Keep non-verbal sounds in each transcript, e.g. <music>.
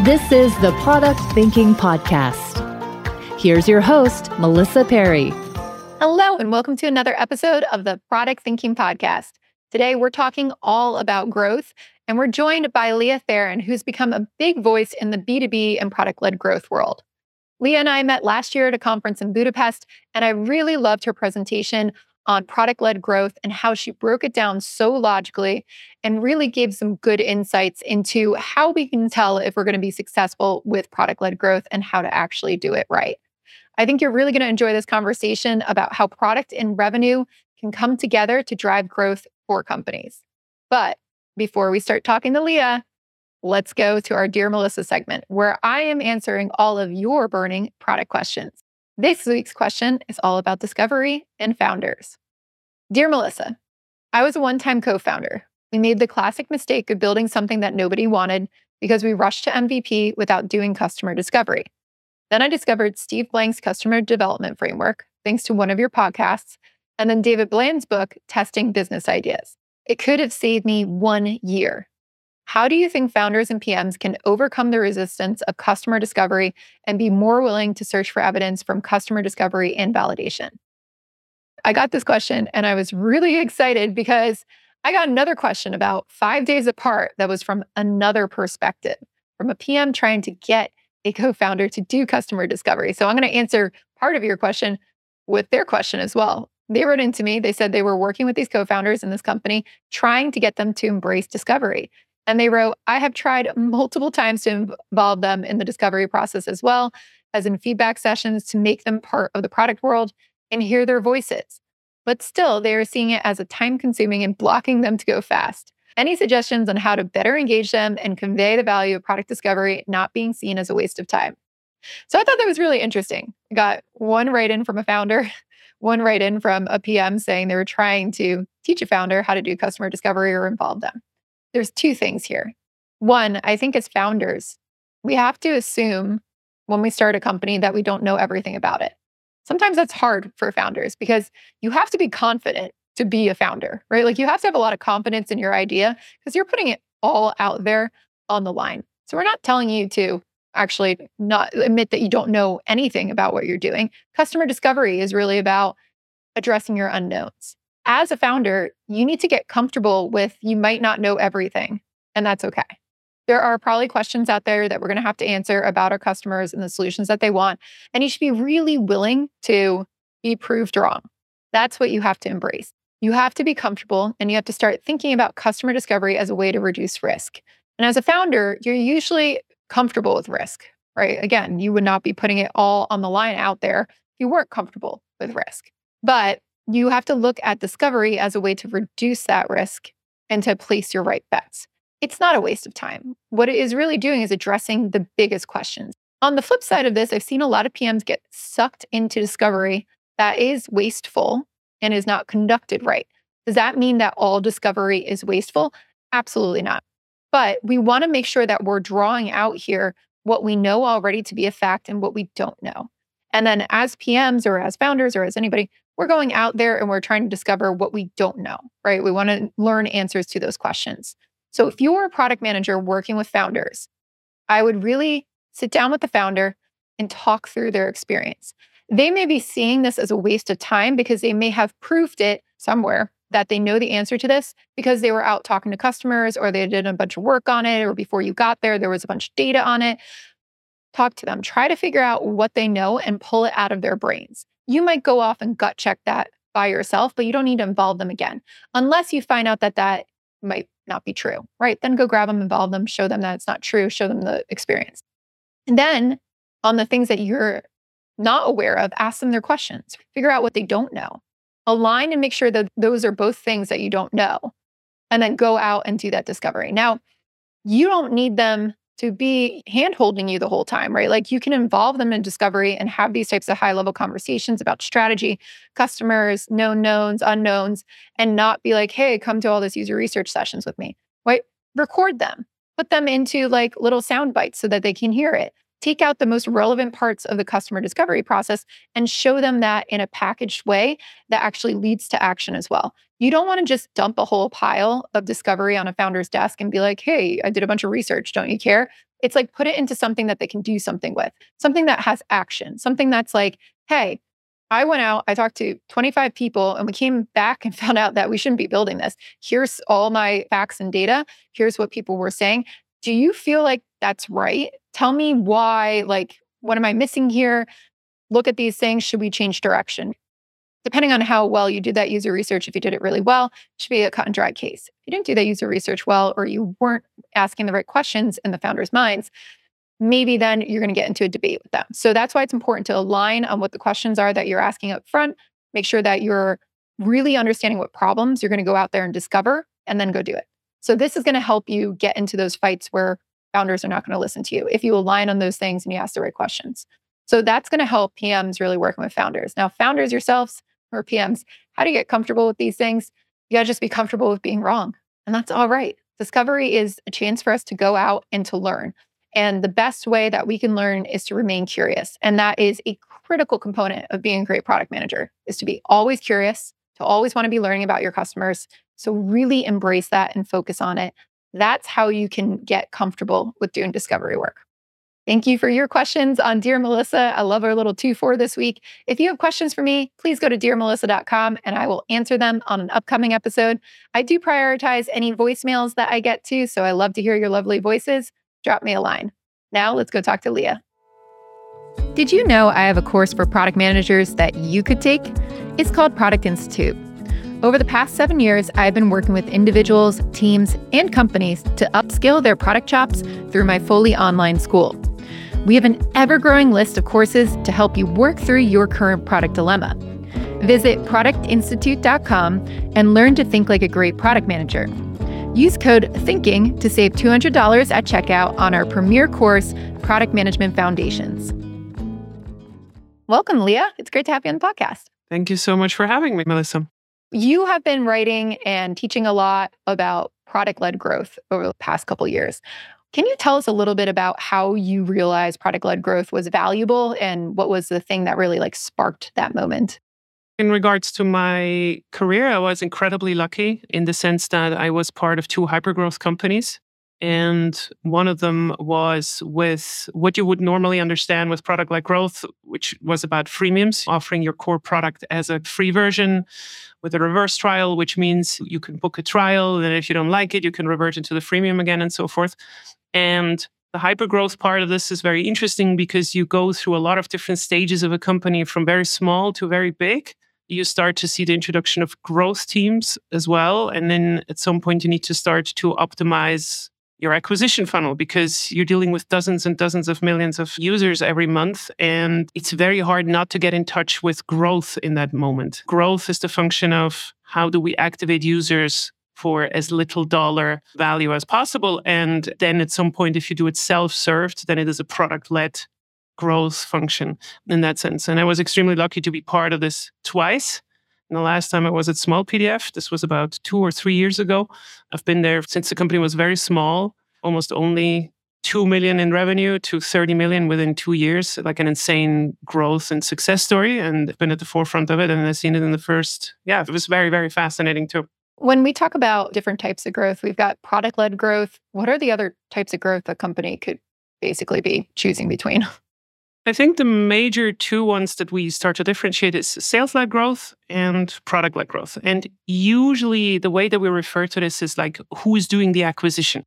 This is the Product Thinking Podcast. Here's your host, Melissa Perri. Hello, and welcome to another episode of the Product Thinking Podcast. Today, we're talking all about growth, and we're joined by Leah Tharin, who's become a big voice in the B2B and product led growth world. Leah and I met last year at a conference in Budapest, and I really loved her presentation on product led growth and how she broke it down so logically and really gave some good insights into how we can tell if we're going to be successful with product led growth and how to actually do it right. I think you're really going to enjoy this conversation about how product and revenue can come together to drive growth for companies. But before we start talking to Leah, let's go to our Dear Melissa segment where I am answering all of your burning product questions. This week's question is all about discovery and founders. Dear Melissa, I was a one time co founder. We made the classic mistake of building something that nobody wanted because we rushed to MVP without doing customer discovery. Then I discovered Steve Blank's customer development framework, thanks to one of your podcasts, and then David Bland's book, Testing Business Ideas. It could have saved me one year. How do you think founders and PMs can overcome the resistance of customer discovery and be more willing to search for evidence from customer discovery and validation? I got this question and I was really <laughs> excited because I got another question about five days apart that was from another perspective, from a PM trying to get a co founder to do customer discovery. So I'm going to answer part of your question with their question as well. They wrote into me, they said they were working with these co founders in this company, trying to get them to embrace discovery. And they wrote, I have tried multiple times to involve them in the discovery process as well as in feedback sessions to make them part of the product world and hear their voices. But still, they are seeing it as a time consuming and blocking them to go fast. Any suggestions on how to better engage them and convey the value of product discovery not being seen as a waste of time? So I thought that was really interesting. I got one write in from a founder, <laughs> one write in from a PM saying they were trying to teach a founder how to do customer discovery or involve them there's two things here. One, I think as founders, we have to assume when we start a company that we don't know everything about it. Sometimes that's hard for founders because you have to be confident to be a founder, right? Like you have to have a lot of confidence in your idea because you're putting it all out there on the line. So we're not telling you to actually not admit that you don't know anything about what you're doing. Customer discovery is really about addressing your unknowns as a founder, you need to get comfortable with you might not know everything, and that's okay. There are probably questions out there that we're going to have to answer about our customers and the solutions that they want. And you should be really willing to be proved wrong. That's what you have to embrace. You have to be comfortable and you have to start thinking about customer discovery as a way to reduce risk. And as a founder, you're usually comfortable with risk, right? Again, you would not be putting it all on the line out there if you weren't comfortable with risk. But you have to look at discovery as a way to reduce that risk and to place your right bets. It's not a waste of time. What it is really doing is addressing the biggest questions. On the flip side of this, I've seen a lot of PMs get sucked into discovery that is wasteful and is not conducted right. Does that mean that all discovery is wasteful? Absolutely not. But we want to make sure that we're drawing out here what we know already to be a fact and what we don't know. And then as PMs or as founders or as anybody, we're going out there and we're trying to discover what we don't know, right? We want to learn answers to those questions. So if you're a product manager working with founders, I would really sit down with the founder and talk through their experience. They may be seeing this as a waste of time because they may have proved it somewhere that they know the answer to this because they were out talking to customers or they did a bunch of work on it or before you got there there was a bunch of data on it. Talk to them, try to figure out what they know and pull it out of their brains. You might go off and gut check that by yourself, but you don't need to involve them again unless you find out that that might not be true, right? Then go grab them, involve them, show them that it's not true, show them the experience. And then on the things that you're not aware of, ask them their questions, figure out what they don't know, align and make sure that those are both things that you don't know, and then go out and do that discovery. Now, you don't need them to be hand holding you the whole time, right? Like you can involve them in discovery and have these types of high level conversations about strategy, customers, known knowns, unknowns, and not be like, hey, come to all this user research sessions with me, right? Record them, put them into like little sound bites so that they can hear it. Take out the most relevant parts of the customer discovery process and show them that in a packaged way that actually leads to action as well. You don't want to just dump a whole pile of discovery on a founder's desk and be like, hey, I did a bunch of research. Don't you care? It's like put it into something that they can do something with, something that has action, something that's like, hey, I went out, I talked to 25 people, and we came back and <laughs> found out that we shouldn't be building this. Here's all my facts and data. Here's what people were saying. Do you feel like that's right? Tell me why, like, what am I missing here? Look at these things. Should we change direction? depending on how well you did that user research, if you did it really well, it should be a cut and dry case. If you didn't do that user research well, or you weren't asking the right questions in the founders' minds, maybe then you're going to get into a debate with them. So that's why it's important to align on what the questions are that you're asking up front. Make sure that you're really understanding what problems you're going to go out there and discover and then go do it. So this is going to help you get into those fights where founders are not going to listen to you if you align on those things and you ask the right questions. So that's going to help PMs really working with founders. Now, founders yourselves, or PMs, how do you get comfortable with these things? You got to just be comfortable with being wrong. And that's all right. Discovery is a chance for us to go out and to learn. And the best way that we can learn is to remain curious. And that is a critical component of being a great product manager is to be always curious, to always want to be learning about your customers. So really embrace that and focus on it. That's how you can get comfortable with doing discovery work. Thank you for your questions on Dear Melissa. I love our little two for this week. If you have questions for me, please go to dearmelissa.com and I will answer them on an upcoming episode. I do prioritize any voicemails that I get to, so I love to hear your lovely voices. Drop me a line. Now let's go talk to Leah. Did you know I have a course for product managers that you could take? It's called Product Institute. Over the past seven years, I've been working with individuals, teams, and companies to upskill their product chops through my fully online school. We have an ever growing list of courses to help you work through your current product dilemma. Visit productinstitute.com and learn to think like a great product manager. Use code THINKING to save $200 at checkout on our premier course, Product Management Foundations. Welcome, Leah. It's great to have you on the podcast. Thank you so much for having me, Melissa. You have been writing and teaching a lot about product led growth over the past couple years. Can you tell us a little bit about how you realized product led growth was valuable and what was the thing that really like sparked that moment? In regards to my career, I was incredibly lucky in the sense that I was part of two hypergrowth companies. And one of them was with what you would normally understand with product led growth, which was about freemiums, offering your core product as a free version with a reverse trial, which means you can book a trial. And if you don't like it, you can revert into the freemium again and so forth. And the hypergrowth part of this is very interesting because you go through a lot of different stages of a company from very small to very big. You start to see the introduction of growth teams as well. And then at some point, you need to start to optimize your acquisition funnel because you're dealing with dozens and dozens of millions of users every month. And it's very hard not to get in touch with growth in that moment. Growth is the function of how do we activate users for as little dollar value as possible. And then at some point, if you do it self served, then it is a product led growth function in that sense. And I was extremely lucky to be part of this twice. And the last time I was at Small PDF, this was about two or three years ago. I've been there since the company was very small, almost only 2 million in revenue to 30 million within two years, like an insane growth and success story. And I've been at the forefront of it. And I've seen it in the first, yeah, it was very, very fascinating too. When we talk about different types of growth, we've got product led growth. What are the other types of growth a company could basically be choosing between? <laughs> I think the major two ones that we start to differentiate is sales led growth and product led growth. And usually the way that we refer to this is like who is doing the acquisition.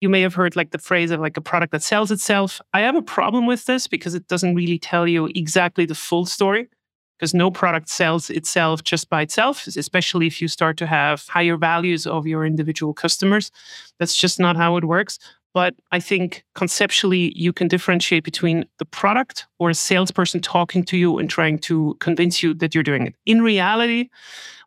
You may have heard like the phrase of like a product that sells itself. I have a problem with this because it doesn't really tell you exactly the full story because no product sells itself just by itself, especially if you start to have higher values of your individual customers. That's just not how it works. But I think conceptually, you can differentiate between the product or a salesperson talking to you and trying to convince you that you're doing it. In reality,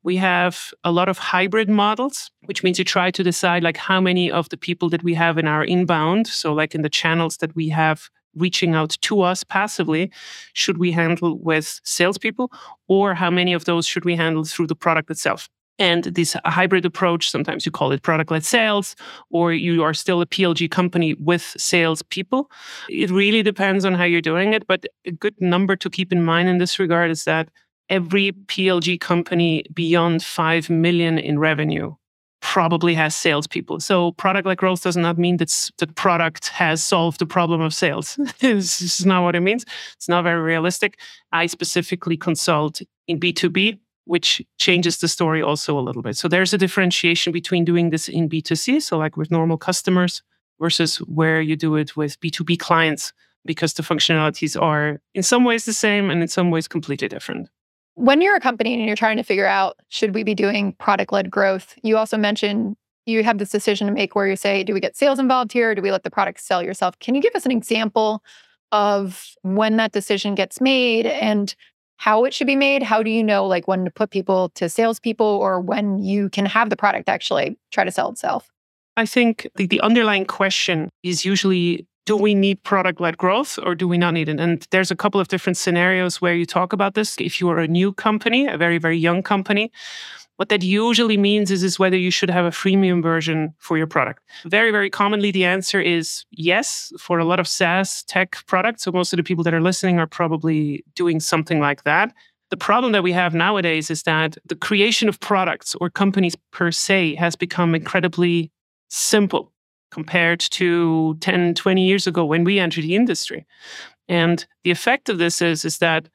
we have a lot of hybrid models, which means you try to decide like how many of the people that we have in our inbound, so like in the channels that we have reaching out to us passively, should we handle with salespeople, or how many of those should we handle through the product itself? And this hybrid approach, sometimes you call it product led sales, or you are still a PLG company with sales people. It really depends on how you're doing it. But a good number to keep in mind in this regard is that every PLG company beyond 5 million in revenue probably has salespeople. So product led growth does not mean that the product has solved the problem of sales. <laughs> this is not what it means. It's not very realistic. I specifically consult in B2B which changes the story also a little bit. So there's a differentiation between doing this in B2C, so like with normal customers, versus where you do it with B2B clients, because the functionalities are in some ways the same and in some ways completely different. When you're a company and you're trying to figure out, should we be doing product led growth? You also mentioned you have this decision to make where you say, do we get sales involved here? do we let the product sell yourself? Can you give us an example of when that decision gets made and how it should be made? How do you know like when to put people to salespeople or when you can have the product actually try to sell itself? I think the, the underlying question is usually do we need product led growth or do we not need it? And there's a couple of different scenarios where you talk about this. If you are a new company, a very, very young company, what that usually means is, is whether you should have a freemium version for your product. Very, very commonly, the answer is yes for a lot of SaaS tech products. So most of the people that are listening are probably doing something like that. The problem that we have nowadays is that the creation of products or companies per se has become incredibly simple compared to 10, 20 years ago when we entered the industry. And the effect of this is, is that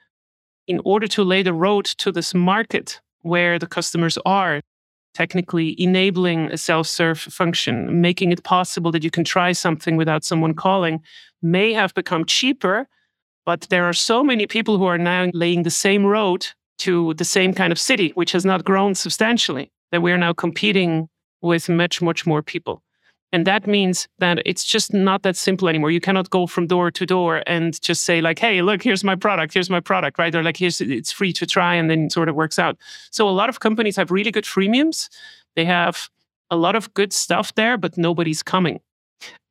in order to lay the road to this market where the customers are, technically enabling a self serve function, making it possible that you can try something without someone calling, may have become cheaper. But there are so many people who are now laying the same road to the same kind of city, which has not grown substantially, that we are now competing with much, much more people. And that means that it's just not that simple anymore. You cannot go from door to door and just say, like, hey, look, here's my product, here's my product, right? Or like, here's it's free to try and then sort of works out. So a lot of companies have really good freemiums. They have a lot of good stuff there, but nobody's coming.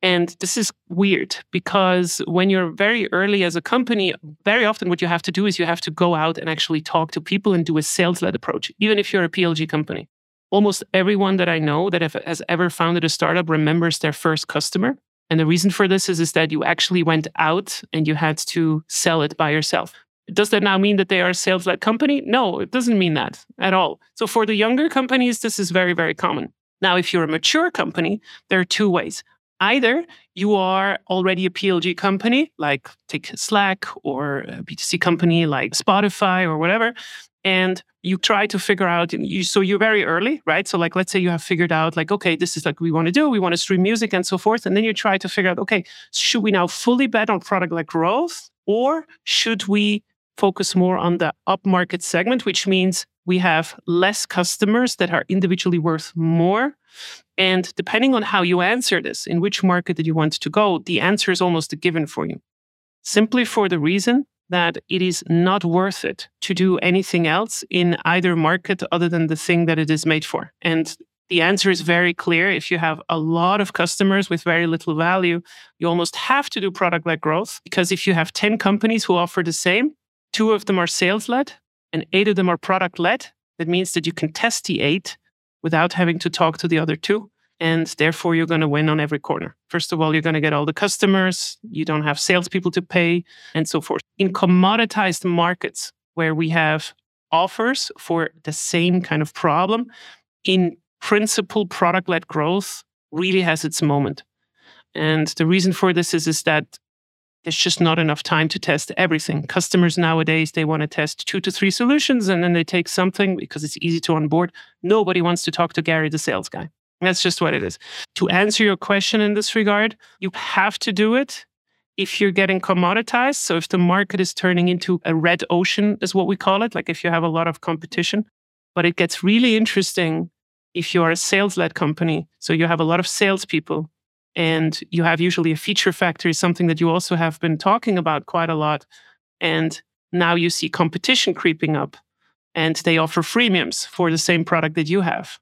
And this is weird because when you're very early as a company, very often what you have to do is you have to go out and actually talk to people and do a sales led approach, even if you're a PLG company almost everyone that I know that have, has ever founded a startup remembers their first customer. And the reason for this is, is that you actually went out and you had to sell it by yourself. Does that now mean that they are a sales led company? No, it doesn't mean that at all. So for the younger companies, this is very, very common. Now, if you're a mature company, there are two ways. Either you are already a PLG company, like take Slack, or a B2C company like Spotify or whatever, and you try to figure out you, so you're very early right? So like let's say you have figured out like okay this is like we want to do. We want to stream music and so forth and then you try to figure out okay should we now fully bet on product like growth or should we focus more on the upmarket segment which means we have less customers that are individually worth more? And depending on how you answer this in which market that you want to go the answer is almost a given for you. Simply for the reason that it is not worth it to do anything else in either market other than the thing that it is made for. And the answer is very clear. If you have a lot of customers with very little value, you almost have to do product led growth because if you have 10 companies who offer the same, two of them are sales led and eight of them are product led, that means that you can test the eight without having to talk to the other two and therefore you're going to win on every corner. First of all, you're going to get all the customers, you don't have salespeople to pay, and so forth. In commoditized markets where we have offers for the same kind of problem, in principle, product led growth really has its moment. And the reason for this is, is that there's just not enough time to test everything. Customers nowadays, they want to test two to three solutions and then they take something because it's easy to onboard. Nobody wants to talk to Gary, the sales guy. That's just what it is. To answer your question in this regard, you have to do it if you're getting commoditized. So if the market is turning into a red ocean, is what we call it, like if you have a lot of competition. But it gets really interesting if you're a sales led company. So you have a lot of salespeople And you have usually a feature factory, something that you also have been talking about quite a lot. And now you see competition creeping up and they offer freemiums for the same product that you have.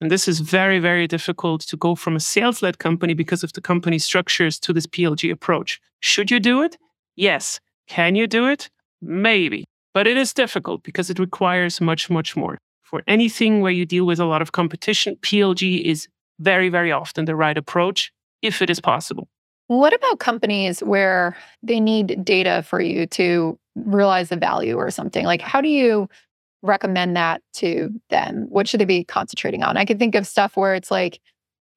And this is very, very difficult to go from a sales led company because of the company structures to this PLG approach. Should you do it? Yes. Can you do it? Maybe. But it is difficult because it requires much, much more. For anything where you deal with a lot of competition, PLG is very, very often the right approach if it is possible. What about companies where they need data for you to realize the value or something? Like, how do you recommend that to them? What should they be concentrating on? I can think of stuff where it's like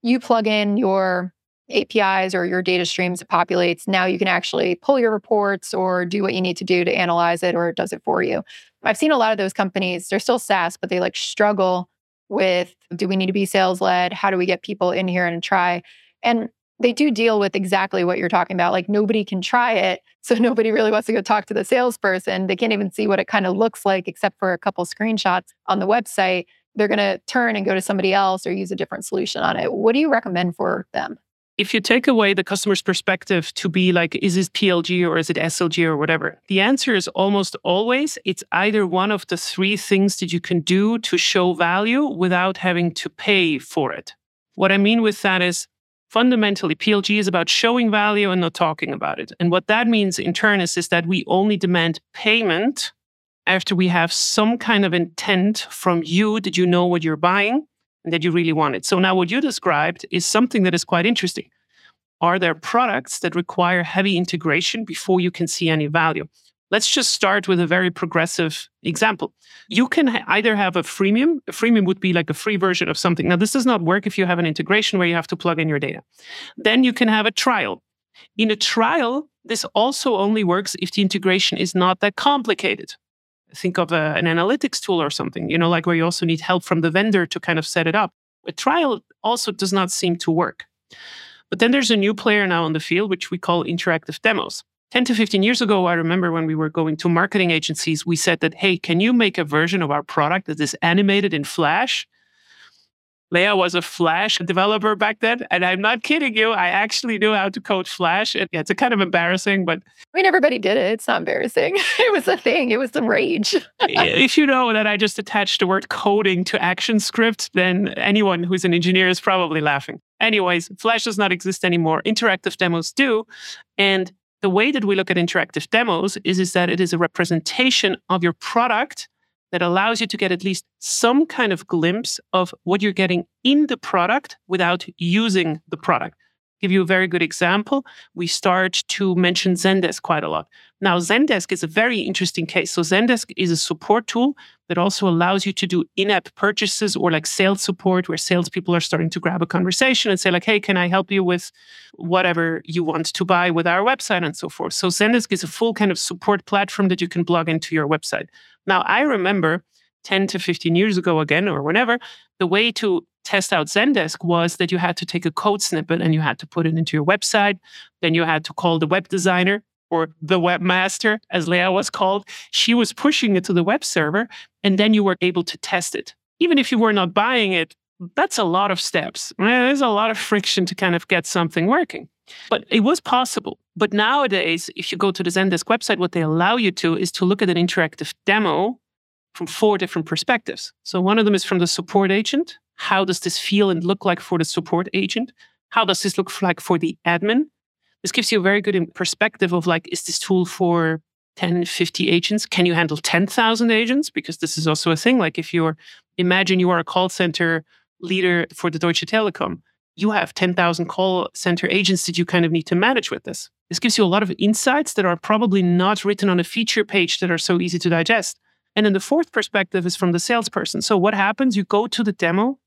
you plug in your APIs or your data streams, it populates. Now you can actually pull your reports or do what you need to do to analyze it, or it does it for you. I've seen a lot of those companies, they're still SaaS, but they like struggle with do we need to be sales led? How do we get people in here and try? And they do deal with exactly what you're talking about. Like nobody can try it. <laughs> So nobody really wants to go talk to the salesperson. They can't even see what it kind of looks like except for a couple screenshots on the website. They're going to turn and go to somebody else or use a different solution on it. What do you recommend for them? If you take away the customer's perspective to be like, is this PLG or is it SLG or whatever? The answer is almost always it's either one of the three things that you can do to show value without having to pay for it. What I mean with that is fundamentally, PLG is about showing value and not talking about it. And what that means in turn is, is that we only demand payment after we have some kind of intent from you that you know what you're buying and that you really want it. So now what you described is something that is quite interesting. Are there products that require heavy integration before you can see any value? Let's just start with a very progressive example. You can ha- either have a freemium. A freemium would be like a free version of something. Now, this does not work if you have an integration where you have to plug in your data. Then you can have a trial. In a trial, this also only works if the integration is not that complicated. Think of a, an analytics tool or something, you know, like where you also need help from the vendor to kind of set it up. A trial also does not seem to work. But then there's a new player now on the field, which we call interactive demos. 10 to 15 years ago, I remember when we were going to marketing agencies, we said that, hey, can you make a version of our product that is animated in Flash? Leah was a Flash developer back then. And I'm not kidding you. I actually knew how to code Flash. And yeah, it's a kind of embarrassing, but. I mean, everybody did it. It's not embarrassing. <laughs> it was a thing, it was the rage. if you know that I just attached the word coding to ActionScript, then anyone who's an engineer is probably laughing. Anyways, Flash does not exist anymore. Interactive demos do. And the way that we look at interactive demos is, is that it is a representation of your product that allows you to get at least some kind of glimpse of what you're getting in the product without using the product give you a very good example, we start to mention Zendesk quite a lot. Now, Zendesk is a very interesting case. So, Zendesk is a support tool that also allows you to do in app purchases or like sales support, where salespeople are starting to grab a conversation and say, like, hey, can I help you with whatever you want to buy with our website and so forth. So, Zendesk is a full kind of support platform that you can plug into your website. Now, I remember 10 to 15 years ago again or whenever the way to test out Zendesk was that you had to take a code snippet and you had to put it into your website. Then you had to call the web designer or the webmaster, as Leah was called. She was pushing it to the web server, and then you were able to test it. Even if you were not buying it, that's a lot of steps. There's a lot of friction to kind of get something working. But it was possible. But nowadays, if you go to the Zendesk website, what they allow you to is to look at an interactive demo from four different perspectives. So one of them is from the support agent. How does this feel and look like for the support agent? How does this look like for the admin? This gives you a very good perspective of like, is this tool for 10, 50 agents? Can you handle 10,000 agents? Because this is also a thing. Like if you're, imagine you are a call center leader for the Deutsche Telekom, you have 10,000 call center agents that you kind of need to manage with this. This gives you a lot of insights that are probably not written on a feature page that are so easy to digest. And then the fourth perspective is from the salesperson. So what happens? You go to the demo,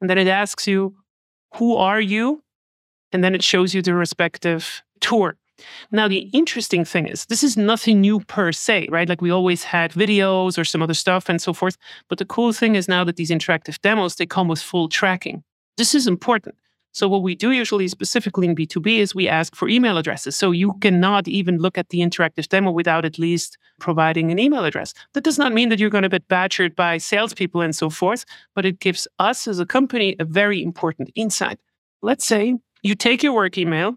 and then it asks you, who are you? And then it shows you the respective tour. Now, the interesting thing is, this is nothing new per se, right? Like we always had videos or some other stuff and so forth. But the cool thing is now that these interactive demos, they come with full tracking. This is important so, what we do usually specifically in B2B is we ask for email addresses. So, you cannot even look at the interactive demo without at least providing an email address. That does not mean that you're going to get badgered by salespeople and so forth, but it gives us as a company a very important insight. Let's say you take your work email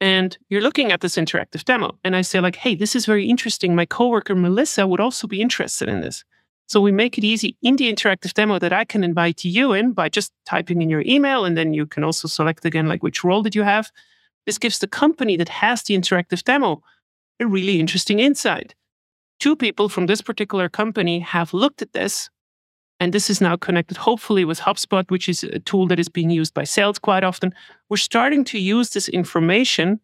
and you're looking at this interactive demo. And I say, like, hey, this is very interesting. My coworker Melissa would also be interested in this. So we make it easy in the interactive demo that I can invite you in by just typing in your email. And then you can also select again, like, which role did you have? This gives the company that has the interactive demo a really interesting insight. Two people from this particular company have looked at this and this is now connected, hopefully, with HubSpot, which is a tool that is being used by sales quite often. We're starting to use this information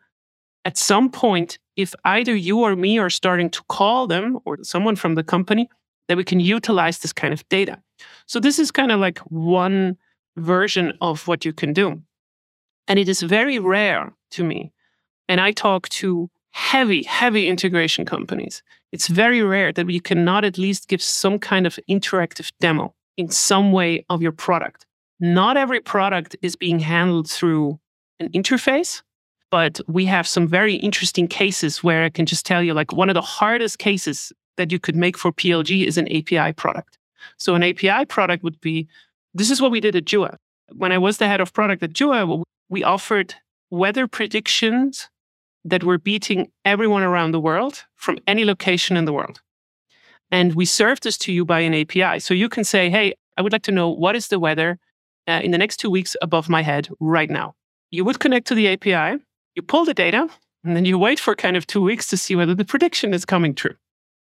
at some point. If either you or me are starting to call them or someone from the company, that we can utilize this kind of data. So, this is kind of like one version of what you can do. And it is very rare to me. And I talk to heavy, heavy integration companies, it's very rare that you cannot at least give some kind of interactive demo in some way of your product. Not every product is being handled through an interface, but we have some very interesting cases where I can just tell you like one of the hardest cases that you could make for PLG is an API product. So an API product would be this is what we did at Jua. When I was the head of product at Jua, we offered weather predictions that we're beating everyone around the world from any location in the world. And we serve this to you by an API. So you can say, hey, I would like to know what is the weather uh, in the next two weeks above my head right now. You would connect to the API, you pull the data, and then you wait for kind of two weeks to see whether the prediction is coming true.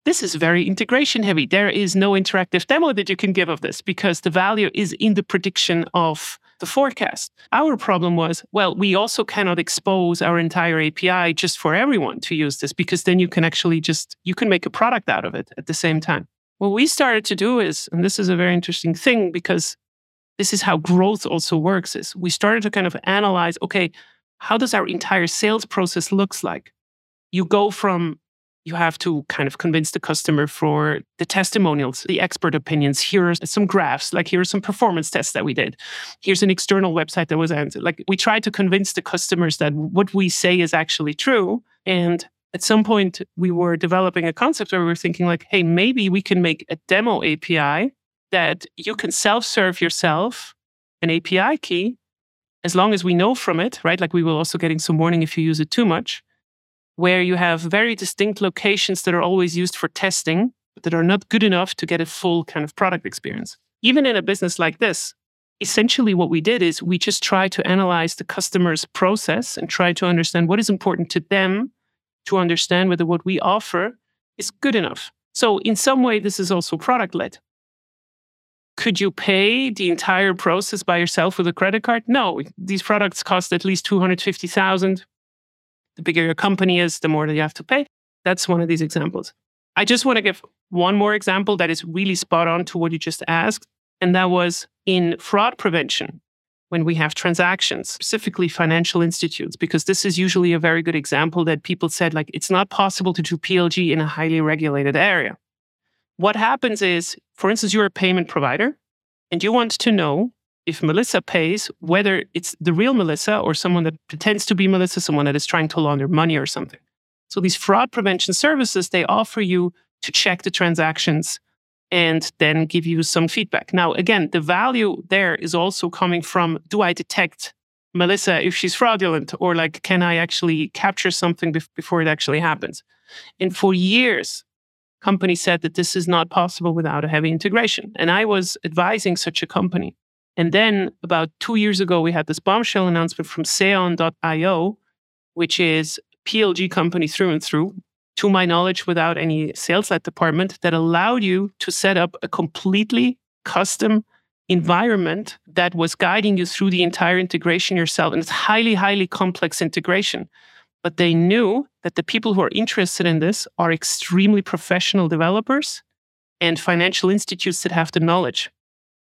This is very integration heavy. There is no interactive demo that you can give of this because the value is in the prediction of the forecast. Our problem was, well, we also cannot expose our entire API just for everyone to use this because then you can actually just you can make a product out of it at the same time. What we started to do is, and this is a very interesting thing because this is how growth also works is we started to kind of analyze, okay, how does our entire sales process looks like? You go from you have to kind of convince the customer for the testimonials, the expert opinions. Here are some graphs, like here are some performance tests that we did. Here's an external website that was answered. Like we try to convince the customers that what we say is actually true. And at some point, we were developing a concept where we were thinking, like, hey, maybe we can make a demo API that you can self serve yourself an API key as long as we know from it, right? Like we will also getting some warning if you use it too much where you have very distinct locations that are always used for testing, but that are not good enough to get a full kind of product experience. Even in a business like this, essentially what we did is we just try to analyze the customer's process and try to understand what is important to them to understand whether what we offer is good enough. So, in some way, this is also product led. Could you pay the entire process by yourself with a credit card? No, these products cost at least 250,000, the bigger your company is, the more that you have to pay. That's one of these examples. I just want to give one more example that is really spot on to what you just asked. And that was in fraud prevention when we have transactions, specifically financial institutes, because this is usually a very good example that people said, like, it's not possible to do PLG in a highly regulated area. What happens is, for instance, you're a payment provider and you want to know if Melissa pays, whether it's the real Melissa or someone that pretends to be Melissa, someone that is trying to launder money or something. So these fraud prevention services, they offer you to check the transactions and then give you some feedback. Now, again, the value there is also coming from do I detect Melissa if she's fraudulent or like can I actually capture something bef- before it actually happens? And for years, companies said that this is not possible without a heavy integration. And I was advising such a company. And then about two years ago, we had this bombshell announcement from Seon.io, which is PLG company through and through, to my knowledge, without any sales led department, that allowed you to set up a completely custom environment that was guiding you through the entire integration yourself. And it's highly, highly complex integration. But they knew that the people who are interested in this are extremely professional developers and financial institutes that have the knowledge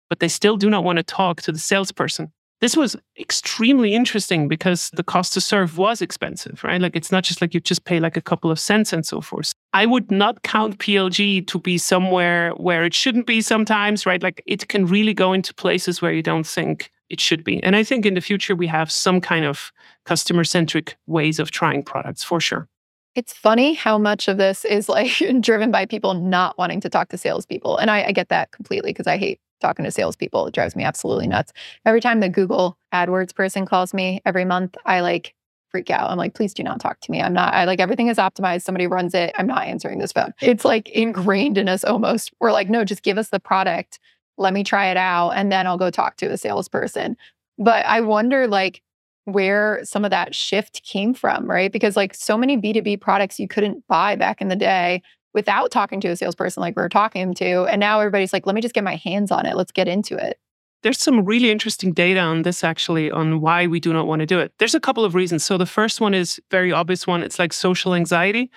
but they still do not want to talk to the salesperson. This was extremely interesting because the cost to serve was expensive, right? Like it's not just like you just pay like a couple of cents and so forth. I would not count PLG to be somewhere where it shouldn't be sometimes, right? Like it can really go into places where you don't think it should be. And I think in the future we have some kind of customer centric ways of trying products for sure. It's funny how much of this is like <laughs> driven by people not wanting to talk to salespeople. And I, I get that completely because I hate talking to salespeople. It drives me absolutely nuts. Every time the Google AdWords person calls me every month, I like freak out. I'm like, please do not talk to me. I'm not, I like everything is optimized. Somebody runs it. I'm not answering this phone. It's like ingrained in us almost. We're like, no, just give us the product. Let me try it out. And then I'll go talk to a salesperson. But I wonder, like, where some of that shift came from, right? Because like so many B2B products you couldn't buy back in the day without talking to a salesperson like we are talking to. And now everybody's like, let me just get my hands on it. Let's get into it. There's some really interesting data on this actually on why we do not want to do it. There's a couple of reasons. So the first one is very obvious one. It's like social anxiety.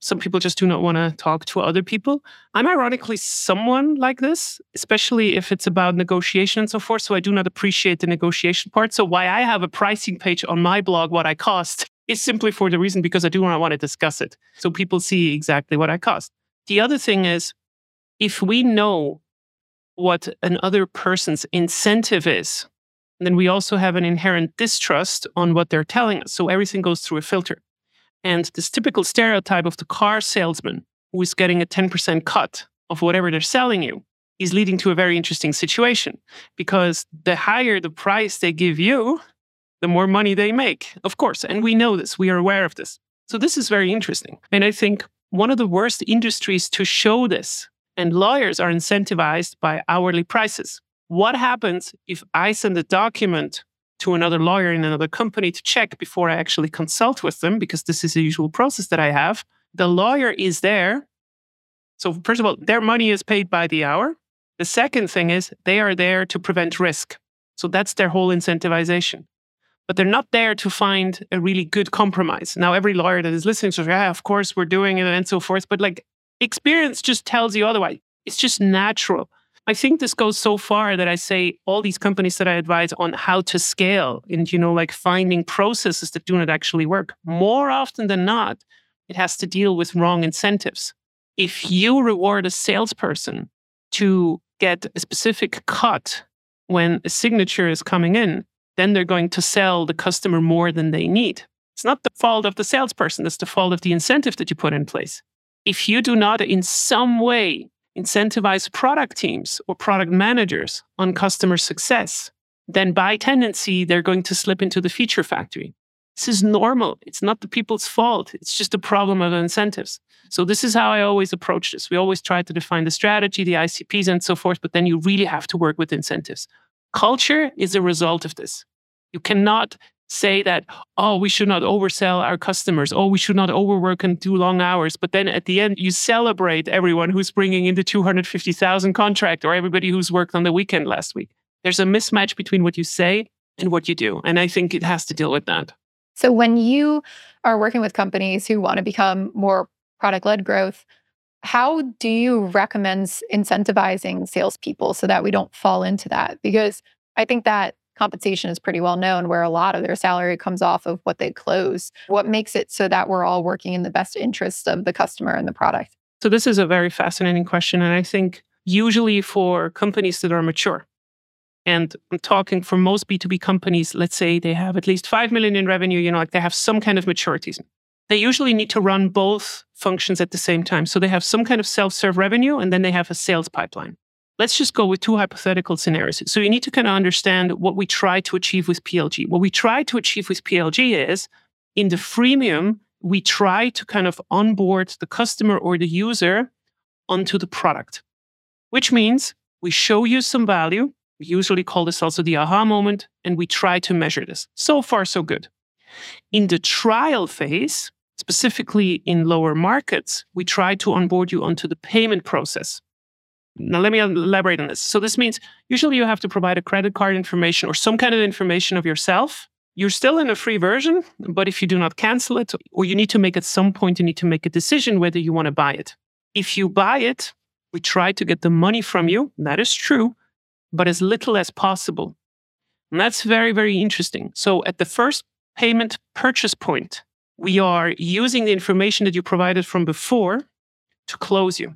Some people just do not want to talk to other people. I'm ironically someone like this, especially if it's about negotiation and so forth. So I do not appreciate the negotiation part. So why I have a pricing page on my blog, what I cost, is simply for the reason because I do not want to discuss it. So people see exactly what I cost. The other thing is if we know what another person's incentive is, then we also have an inherent distrust on what they're telling us. So everything goes through a filter. And this typical stereotype of the car salesman who is getting a 10% cut of whatever they're selling you is leading to a very interesting situation because the higher the price they give you, the more money they make, of course. And we know this, we are aware of this. So this is very interesting. And I think one of the worst industries to show this and lawyers are incentivized by hourly prices. What happens if I send a document to another lawyer in another company to check before I actually consult with them? Because this is a usual process that I have. The lawyer is there. So, first of all, their money is paid by the hour. The second thing is they are there to prevent risk. So, that's their whole incentivization. But they're not there to find a really good compromise. Now, every lawyer that is listening says, yeah, of course, we're doing it and so forth. But like experience just tells you otherwise. It's just natural. I think this goes so far that I say all these companies that I advise on how to scale and, you know, like finding processes that do not actually work. More often than not, it has to deal with wrong incentives. If you reward a salesperson to get a specific cut when a signature is coming in, then they're going to sell the customer more than they need. It's not the fault of the salesperson, it's the fault of the incentive that you put in place if you do not in some way incentivize product teams or product managers on customer success, then by tendency, they're going to slip into the feature factory. This is normal. It's not the people's fault. It's just a problem of incentives. So, this is how I always approach this. We always try to define the strategy, the ICPs, and so forth, but then you really have to work with incentives. Culture is a result of this. You cannot say that, oh, we should not oversell our customers. Oh, we should not overwork and do long hours. But then at the end, you celebrate everyone who's bringing in the 250,000 contract or everybody who's worked on the weekend last week. There's a mismatch between what you say and what you do. And I think it has to deal with that. So when you are working with companies who want to become more product led growth, how do you recommend incentivizing salespeople so that we don't fall into that? Because I think that compensation is pretty well known where a lot of their salary comes off of what they close. What makes it so that we're all working in the best interest of the customer and the product? So, this is a very fascinating question. And I think usually for companies that are mature, and I'm talking for most B2B companies, let's say they have at least 5 million in revenue, you know, like they have some kind of maturity. They usually need to run both functions at the same time. So they have some kind of self serve revenue and then they have a sales pipeline. Let's just go with two hypothetical scenarios. So you need to kind of understand what we try to achieve with PLG. What we try to achieve with PLG is in the freemium, we try to kind of onboard the customer or the user onto the product, which means we show you some value. We usually call this also the aha moment, and we try to measure this. So far, so good. In the trial phase, specifically in lower markets, we try to onboard you onto the payment process. Now, let me elaborate on this. So, this means usually you have to provide a credit card information or some kind of information of yourself. You're still in a free version, but if you do not cancel it, or you need to make at some point, you need to make a decision whether you want to buy it. If you buy it, we try to get the money from you. That is true, but as little as possible. And that's very, very interesting. So, at the first payment purchase point, we are using the information that you provided from before to close you.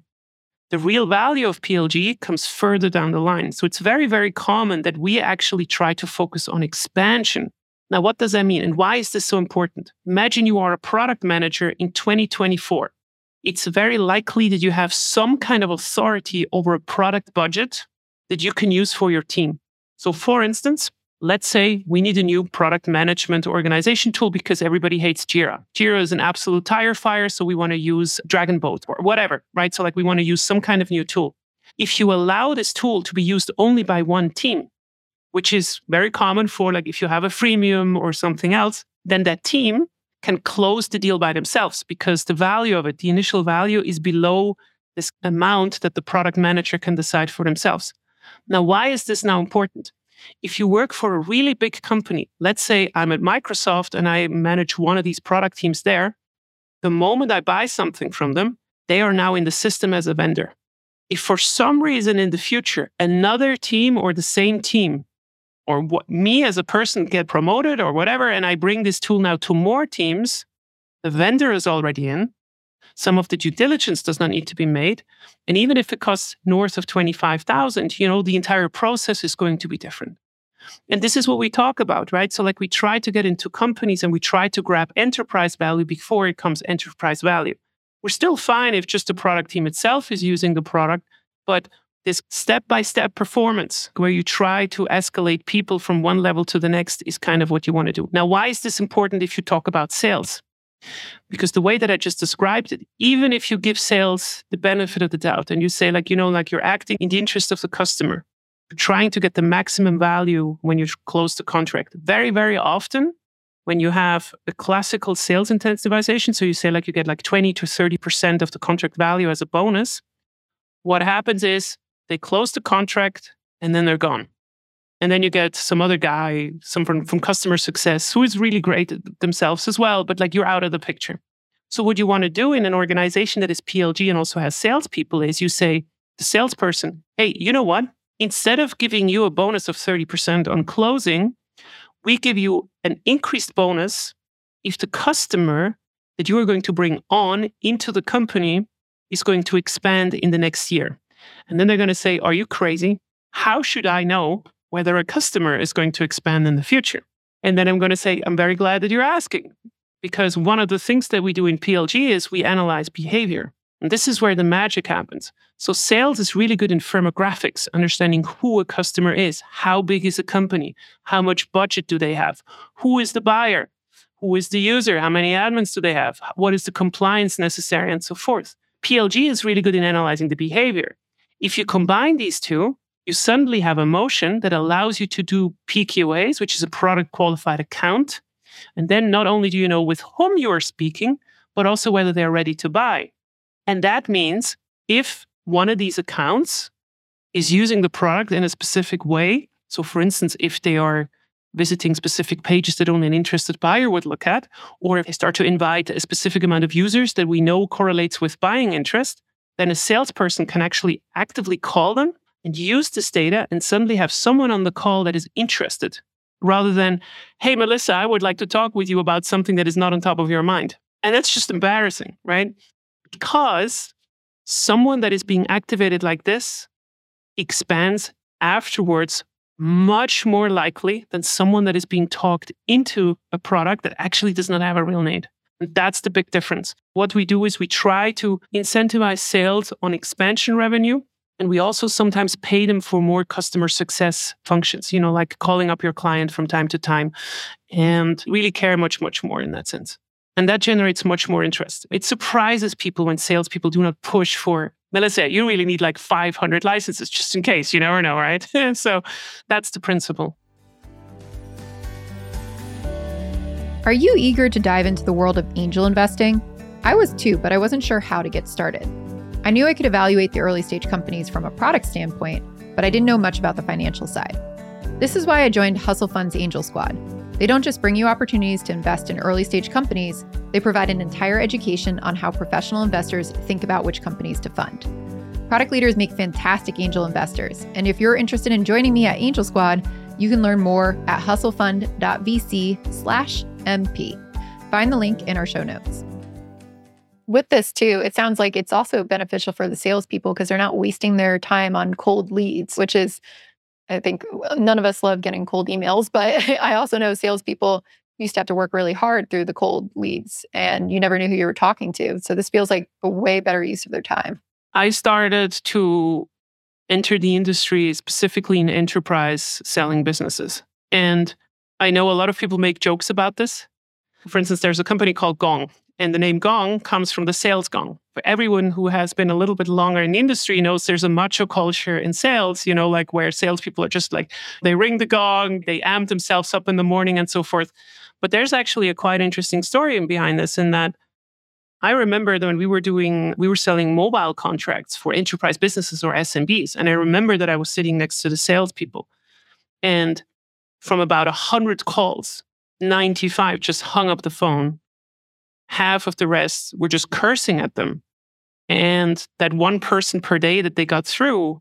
The real value of PLG comes further down the line. So it's very, very common that we actually try to focus on expansion. Now, what does that mean? And why is this so important? Imagine you are a product manager in 2024. It's very likely that you have some kind of authority over a product budget that you can use for your team. So, for instance, let's say we need a new product management organization tool because everybody hates Jira. Jira is an absolute tire fire, so we want to use Dragonboat or whatever, right? So, like, we want to use some kind of new tool. If you allow this tool to be used only by one team, which is very common for like if you have a freemium or something else, then that team can close the deal by themselves because the value of it, the initial value, is below this amount that the product manager can decide for themselves. Now, why is this now important? If you work for a really big company, let's say I'm at Microsoft and I manage one of these product teams there, the moment I buy something from them, they are now in the system as a vendor. If for some reason in the future another team or the same team or what, me as a person get promoted or whatever, and I bring this tool now to more teams, the vendor is already in. Some of the due diligence does not need to be made. And even if it costs north of 25,000, you know, the entire process is going to be different. And this is what we talk about, right? So, like, we try to get into companies and we try to grab enterprise value before it comes enterprise value. We're still fine if just the product team itself is using the product, but this step by step performance where you try to escalate people from one level to the next is kind of what you want to do. Now, why is this important if you talk about sales? Because the way that I just described it, even if you give sales the benefit of the doubt and you say, like, you know, like you're acting in the interest of the customer, trying to get the maximum value when you close the contract, very, very often when you have a classical sales incentivization, so you say like you get like 20 to 30% of the contract value as a bonus, what happens is they close the contract and then they're gone. And then you get some other guy, some from, from customer success, who is really great themselves as well, but like you're out of the picture. So, what you want to do in an organization that is PLG and also has salespeople is you say, the salesperson, hey, you know what? Instead of giving you a bonus of 30% on closing, we give you an increased bonus if the customer that you are going to bring on into the company is going to expand in the next year. And then they're going to say, Are you crazy? How should I know whether a customer is going to expand in the future. And then I'm going to say, I'm very glad that you're asking. Because one of the things that we do in PLG is we analyze behavior. And this is where the magic happens. So sales is really good in firmographics, understanding who a customer is, how big is a company, how much budget do they have, who is the buyer, who is the user, how many admins do they have, what is the compliance necessary, and so forth. PLG is really good in analyzing the behavior. If you combine these two, you suddenly have a motion that allows you to do PQAs, which is a product qualified account. And then not only do you know with whom you are speaking, but also whether they're ready to buy. And that means if one of these accounts is using the product in a specific way, so for instance, if they are visiting specific pages that only an interested buyer would look at, or if they start to invite a specific amount of users that we know correlates with buying interest, then a salesperson can actually actively call them and use this data and suddenly have someone on the call that is interested rather than, hey, Melissa, I would like to talk with you about something that is not on top of your mind. And that's just embarrassing, right? Because someone that is being activated like this expands afterwards much more likely than someone that is being talked into a product that actually does not have a real need. And that's the big difference. What we do is we try to incentivize sales on expansion revenue and we also sometimes pay them for more customer success functions, you know, like calling up your client from time to time and really care much, much more in that sense. And that generates much more interest. It surprises people when salespeople do not push for, Melissa, you really need like 500 licenses just in case. You never know, right? <laughs> so that's the principle. Are you eager to dive into the world of angel investing? I was too, but I wasn't sure how to get started. I knew I could evaluate the early stage companies from a product standpoint, but I didn't know much about the financial side. This is why I joined Hustle Fund's Angel Squad. They don't just bring you opportunities to invest in early stage companies, they provide an entire education on how professional investors think about which companies to fund. Product leaders make fantastic angel investors, and if you're interested in joining me at Angel Squad, you can learn more at hustlefund.vc/mp. Find the link in our show notes with this too, it sounds like it's also beneficial for the salespeople because they're not wasting their time on cold leads, which is, I think, none of us love getting cold emails, but <laughs> I also know salespeople used to have to work really hard through the cold leads and you never knew who you were talking to. So this feels like a way better use of their time. I started to enter the industry specifically in enterprise selling businesses. And I know a lot of people make jokes about this. For instance, there's a company called Gong, and the name Gong comes from the sales gong. For everyone who has been a little bit longer in the industry knows there's a macho culture in sales, you know, like where salespeople are just like, they ring the gong, they amp themselves up in the morning and so forth. But there's actually a quite interesting story behind this in that I remember that when we were doing, we were selling mobile contracts for enterprise businesses or SMBs. And I remember that I was sitting next to the salespeople. And from about 100 calls, 95 just hung up the phone. Half of the rest were just cursing at them. And that one person per day that they got through,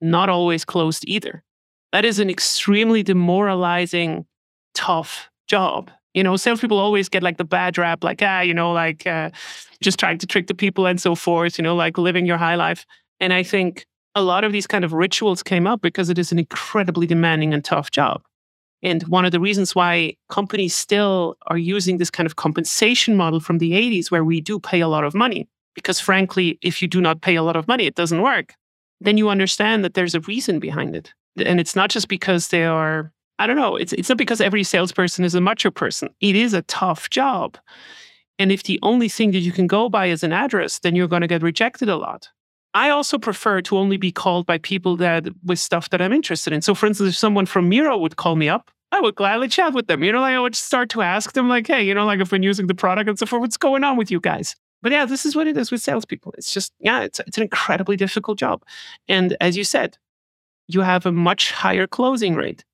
not always closed either. That is an extremely demoralizing, tough job you know, salespeople always get like the bad rap, like, ah, you know, like uh, just trying to trick the people and so forth, you know, like living your high life. And I think a lot of these kind of rituals came up because it is an incredibly demanding and tough job. And one of the reasons why companies still are using this kind of compensation model from the 80s, where we do pay a lot of money, because frankly, if you do not pay a lot of money, it doesn't work. Then you understand that there's a reason behind it. And it's not just because they are I don't know. It's it's not because every salesperson is a macho person. It is a tough job. And if the only thing that you can go by is an address, then you're going to get rejected a lot. I also prefer to only be called by people that with stuff that I'm interested in. So for instance, if someone from Miro would call me up, I would gladly chat with them. You know, like I would start to ask them, like, hey, you know, like I've been using the product and so forth, what's going on with you guys? But yeah, this is what it is with salespeople. It's just, yeah, it's, it's an incredibly difficult job. And as you said, you have a much higher closing rate.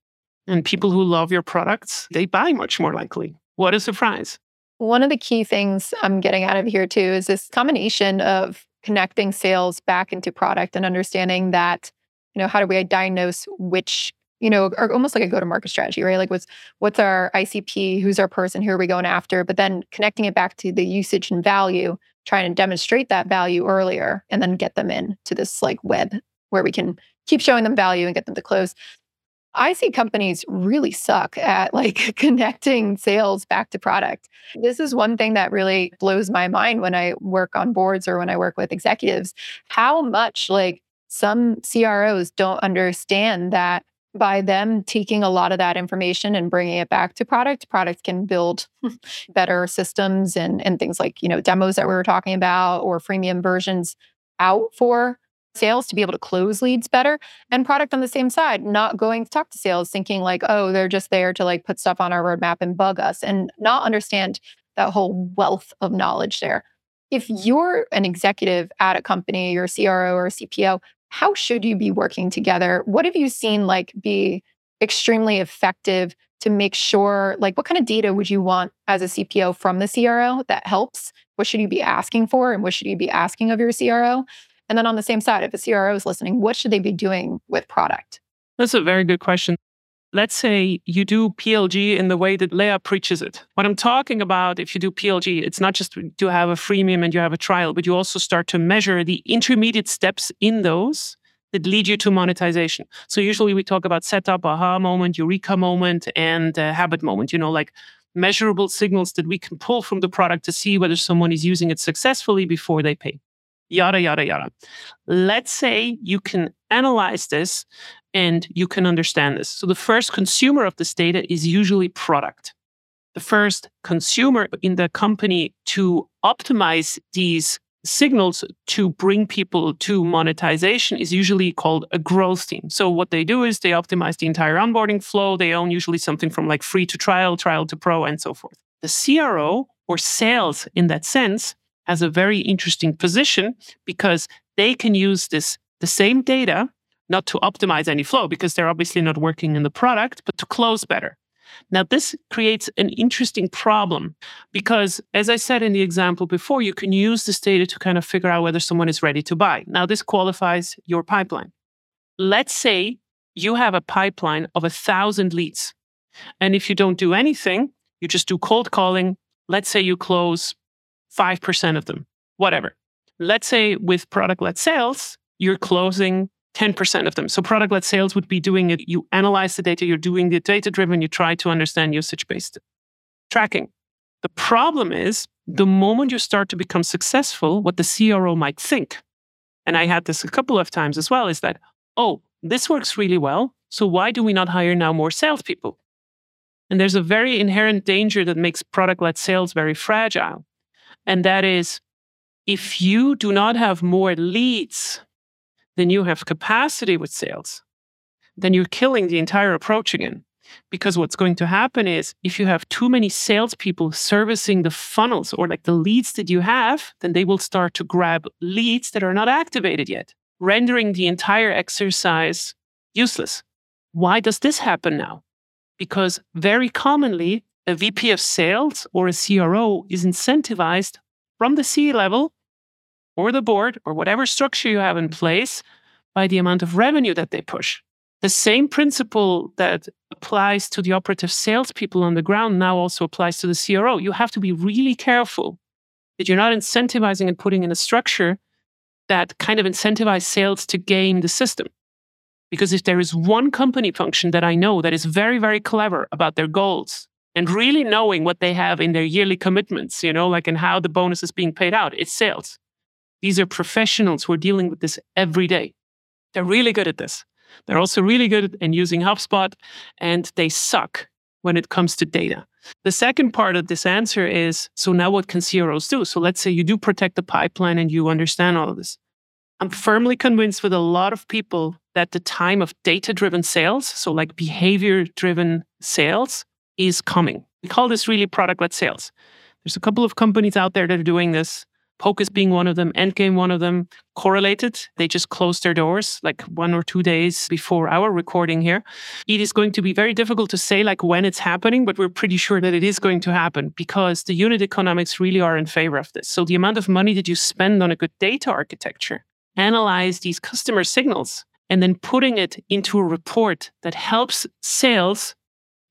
And people who love your products, they buy much more likely. What a surprise. One of the key things I'm getting out of here too is this combination of connecting sales back into product and understanding that, you know, how do we diagnose which, you know, or almost like a go-to-market strategy, right? Like what's what's our ICP, who's our person, who are we going after? But then connecting it back to the usage and value, trying to demonstrate that value earlier and then get them in to this like web where we can keep showing them value and get them to close. I see companies really suck at like <laughs> connecting sales back to product. This is one thing that really blows my mind when I work on boards or when I work with executives, how much like some CROs don't understand that by them taking a lot of that information and bringing it back to product, product can build <laughs> better systems and, and things like, you know, demos that we were talking about or freemium versions out for sales to be able to close leads better and product on the same side not going to talk to sales thinking like oh they're just there to like put stuff on our roadmap and bug us and not understand that whole wealth of knowledge there. If you're an executive at a company you're a cro or a cpo how should you be working together? What have you seen like be extremely effective to make sure like what kind of data would you want as a cpo from the cro that helps? What should you be asking for and what should you be asking of your cro and then on the same side, if a CRO is listening, what should they be doing with product? That's a very good question. Let's say you do PLG in the way that Leah preaches it. What I'm talking about, if you do PLG, it's not just to have a freemium and you have a trial, but you also start to measure the intermediate steps in those that lead you to monetization. So usually we talk about setup, aha moment, eureka moment, and uh, habit moment, you know, like measurable signals that we can pull from the product to see whether someone is using it successfully before they pay yada, yada, yada. Let's say you can analyze this and you can understand this. So the first consumer of this data is usually product. The first consumer in the company to optimize these signals to bring people to monetization is usually called a growth team. So what they do is they optimize the entire onboarding flow. They own usually something from like free to trial, trial to pro, and so forth. The CRO or sales in that sense has a very interesting position because they can use this the same data not to optimize any flow because they're obviously not working in the product but to close better. Now this creates an interesting problem because as i said in the example before you can use this data to kind of figure out whether someone is ready to buy. Now this qualifies your pipeline. Let's say you have a pipeline of a thousand leads and if you don't do anything you just do cold calling. Let's say you close 5% of them, whatever. Let's say with product led sales, you're closing 10% of them. So product led sales would be doing it. You analyze the data, you're doing the data driven, you try to understand usage based tracking. The problem is the moment you start to become successful, what the CRO might think, and I had this a couple of times as well, is that, oh, this works really well. So why do we not hire now more salespeople? And there's a very inherent danger that makes product led sales very fragile. And that is if you do not have more leads than you have capacity with sales, then you're killing the entire approach again. Because what's going to happen is if you have too many salespeople servicing the funnels or like the leads that you have, then they will start to grab leads that are not activated yet, rendering the entire exercise useless. Why does this happen now? Because very commonly, a VP of sales or a CRO is incentivized from the C level or the board or whatever structure you have in place by the amount of revenue that they push. The same principle that applies to the operative salespeople on the ground now also applies to the CRO. You have to be really careful that you're not incentivizing and putting in a structure that kind of incentivizes sales to game the system. Because if there is one company function that I know that is very, very clever about their goals and really knowing what they have in their yearly commitments, you know, like and how the bonus is being paid out, it's sales. These are professionals who are dealing with this every day. They're really good at this. They're also really good in using HubSpot and they suck when it comes to data. The second part of this answer is so now what can CROs do? So let's say you do protect the pipeline and you understand all of this. I'm firmly convinced with a lot of people that the time of data driven sales, so like behavior driven sales, is coming. We call this really product led sales. There's a couple of companies out there that are doing this. Pocus being one of them, Endgame one of them, correlated. They just closed their doors like one or two days before our recording here. It is going to be very difficult to say like when it's happening, but we're pretty sure that it is going to happen because the unit economics really are in favor of this. So the amount of money that you spend on a good data architecture, analyze these customer signals, and then putting it into a report that helps sales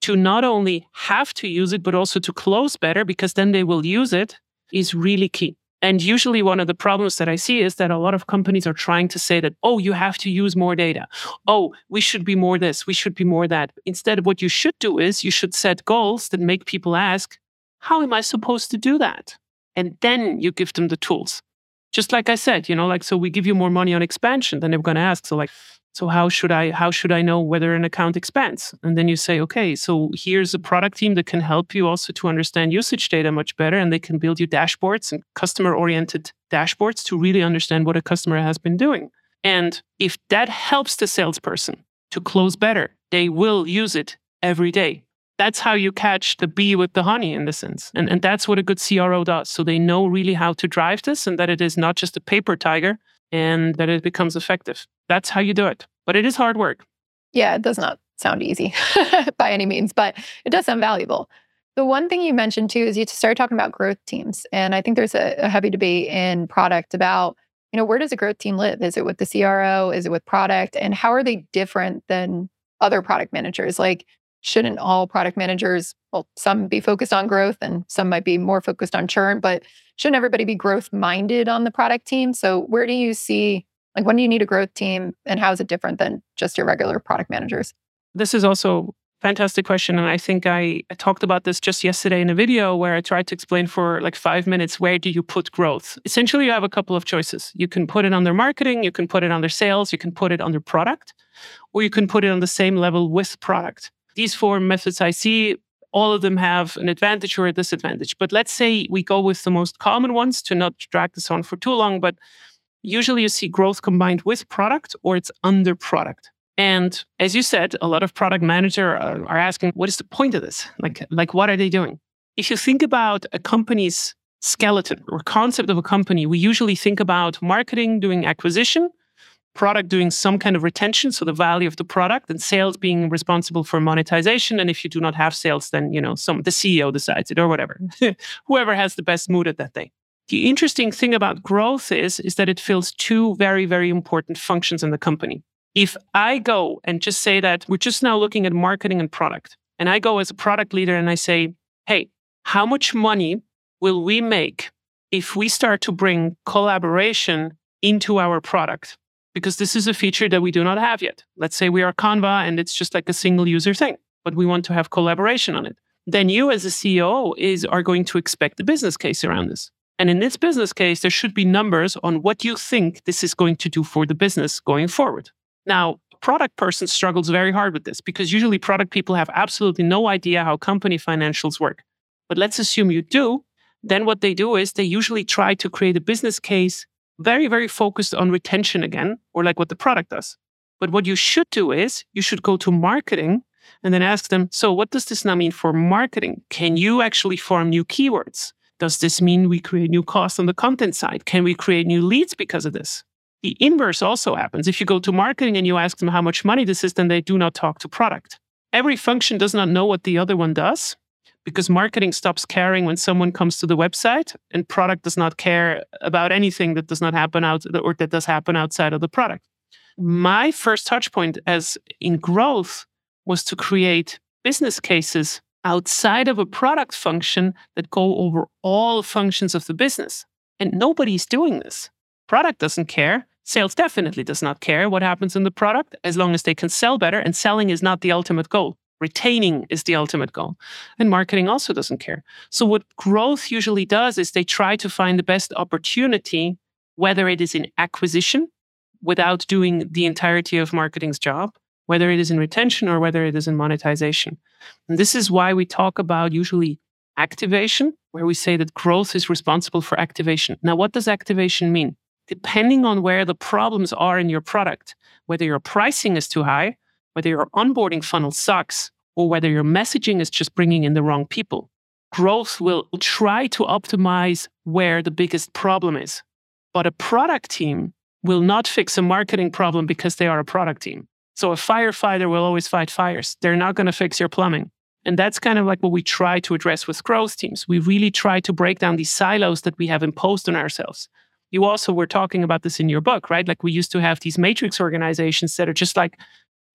to not only have to use it, but also to close better because then they will use it is really key. And usually, one of the problems that I see is that a lot of companies are trying to say that, oh, you have to use more data. Oh, we should be more this, we should be more that. Instead, of what you should do is you should set goals that make people ask, how am I supposed to do that? And then you give them the tools. Just like I said, you know, like, so we give you more money on expansion, then they're going to ask, so like, so how should i how should i know whether an account expands? And then you say okay so here's a product team that can help you also to understand usage data much better and they can build you dashboards and customer oriented dashboards to really understand what a customer has been doing. And if that helps the salesperson to close better they will use it every day. That's how you catch the bee with the honey in the sense. And, and that's what a good cro does. So they know really how to drive this and that it is not just a paper tiger and that it becomes effective. That's how you do it. But it is hard work. Yeah, it does not sound easy <laughs> by any means, but it does sound valuable. The one thing you mentioned too is you started talking about growth teams. And I think there's a, a heavy debate in product about, you know, where does a growth team live? Is it with the CRO? Is it with product? And how are they different than other product managers? Like, shouldn't all product managers, well, some be focused on growth and some might be more focused on churn, but shouldn't everybody be growth minded on the product team? So, where do you see, like, when do you need a growth team and how is it different than just your regular product managers? This is also fantastic question and i think I, I, talked about this just yesterday in a video where i tried to explain for like five minutes where do you put growth essentially you have a couple of choices you can put it on their marketing you can put it on their sales you can put it on their product or you can put it on the same level with product these four methods I see, all of them have an advantage or a disadvantage. But let's say we go with the most common ones to not drag this on for too long. But usually you see growth combined with product or it's under product. And as you said, a lot of product managers are, are asking, what is the point of this? Like, like, what are they doing? If you think about a company's skeleton or concept of a company, we usually think about marketing, doing acquisition, product doing some kind of retention, so the value of the product, and sales being responsible for monetization. And if you do not have sales, then you know some the CEO decides it or whatever. <laughs> Whoever has the best mood at that day. The interesting thing about growth is, is that it fills two very, very important functions in the company. If I go and just say that we're just now looking at marketing and product, and I go as a product leader and I say, hey, how much money will we make if we start to bring collaboration into our product? because this is a feature that we do not have yet. Let's say we are Canva and it's just like a single user thing, but we want to have collaboration on it. Then you as a CEO is are going to expect a business case around this. And in this business case, there should be numbers on what you think this is going to do for the business going forward. Now, product person struggles very hard with this because usually product people have absolutely no idea how company financials work. But let's assume you do. Then what they do is they usually try to create a business case very, very focused on retention again, or like what the product does. But what you should do is you should go to marketing and then ask them, so what does this now mean for marketing? Can you actually form new keywords? Does this mean we create new costs on the content side? Can we create new leads because of this? The inverse also happens. If you go to marketing and you ask them how much money this is, then they do not talk to product. Every function does not know what the other one does because marketing stops caring when someone comes to the website and product does not care about anything that does not happen out or that does happen outside of the product. My first touch point as in growth was to create business cases outside of a product function that go over all functions of the business. And nobody's doing this. Product doesn't care. Sales definitely does not care what happens in the product as long as they can sell better. And selling is not the ultimate goal. Retaining is the ultimate goal. And marketing also doesn't care. So, what growth usually does is they try to find the best opportunity, whether it is in acquisition without doing the entirety of marketing's job, whether it is in retention or whether it is in monetization. And this is why we talk about usually activation, where we say that growth is responsible for activation. Now, what does activation mean? depending on where the problems are in your product, whether your pricing is too high, whether your onboarding funnel sucks, or whether your messaging is just bringing in the wrong people, growth will try to optimize where the biggest problem is. But a product team will not fix a marketing problem because they are a product team. So a firefighter will always fight fires. They're not going to fix your plumbing. And that's kind of like what we try to address with growth teams. We really try to break down these silos that we have imposed on ourselves you also were talking about this in your book, right? Like we used to have these matrix organizations that are just like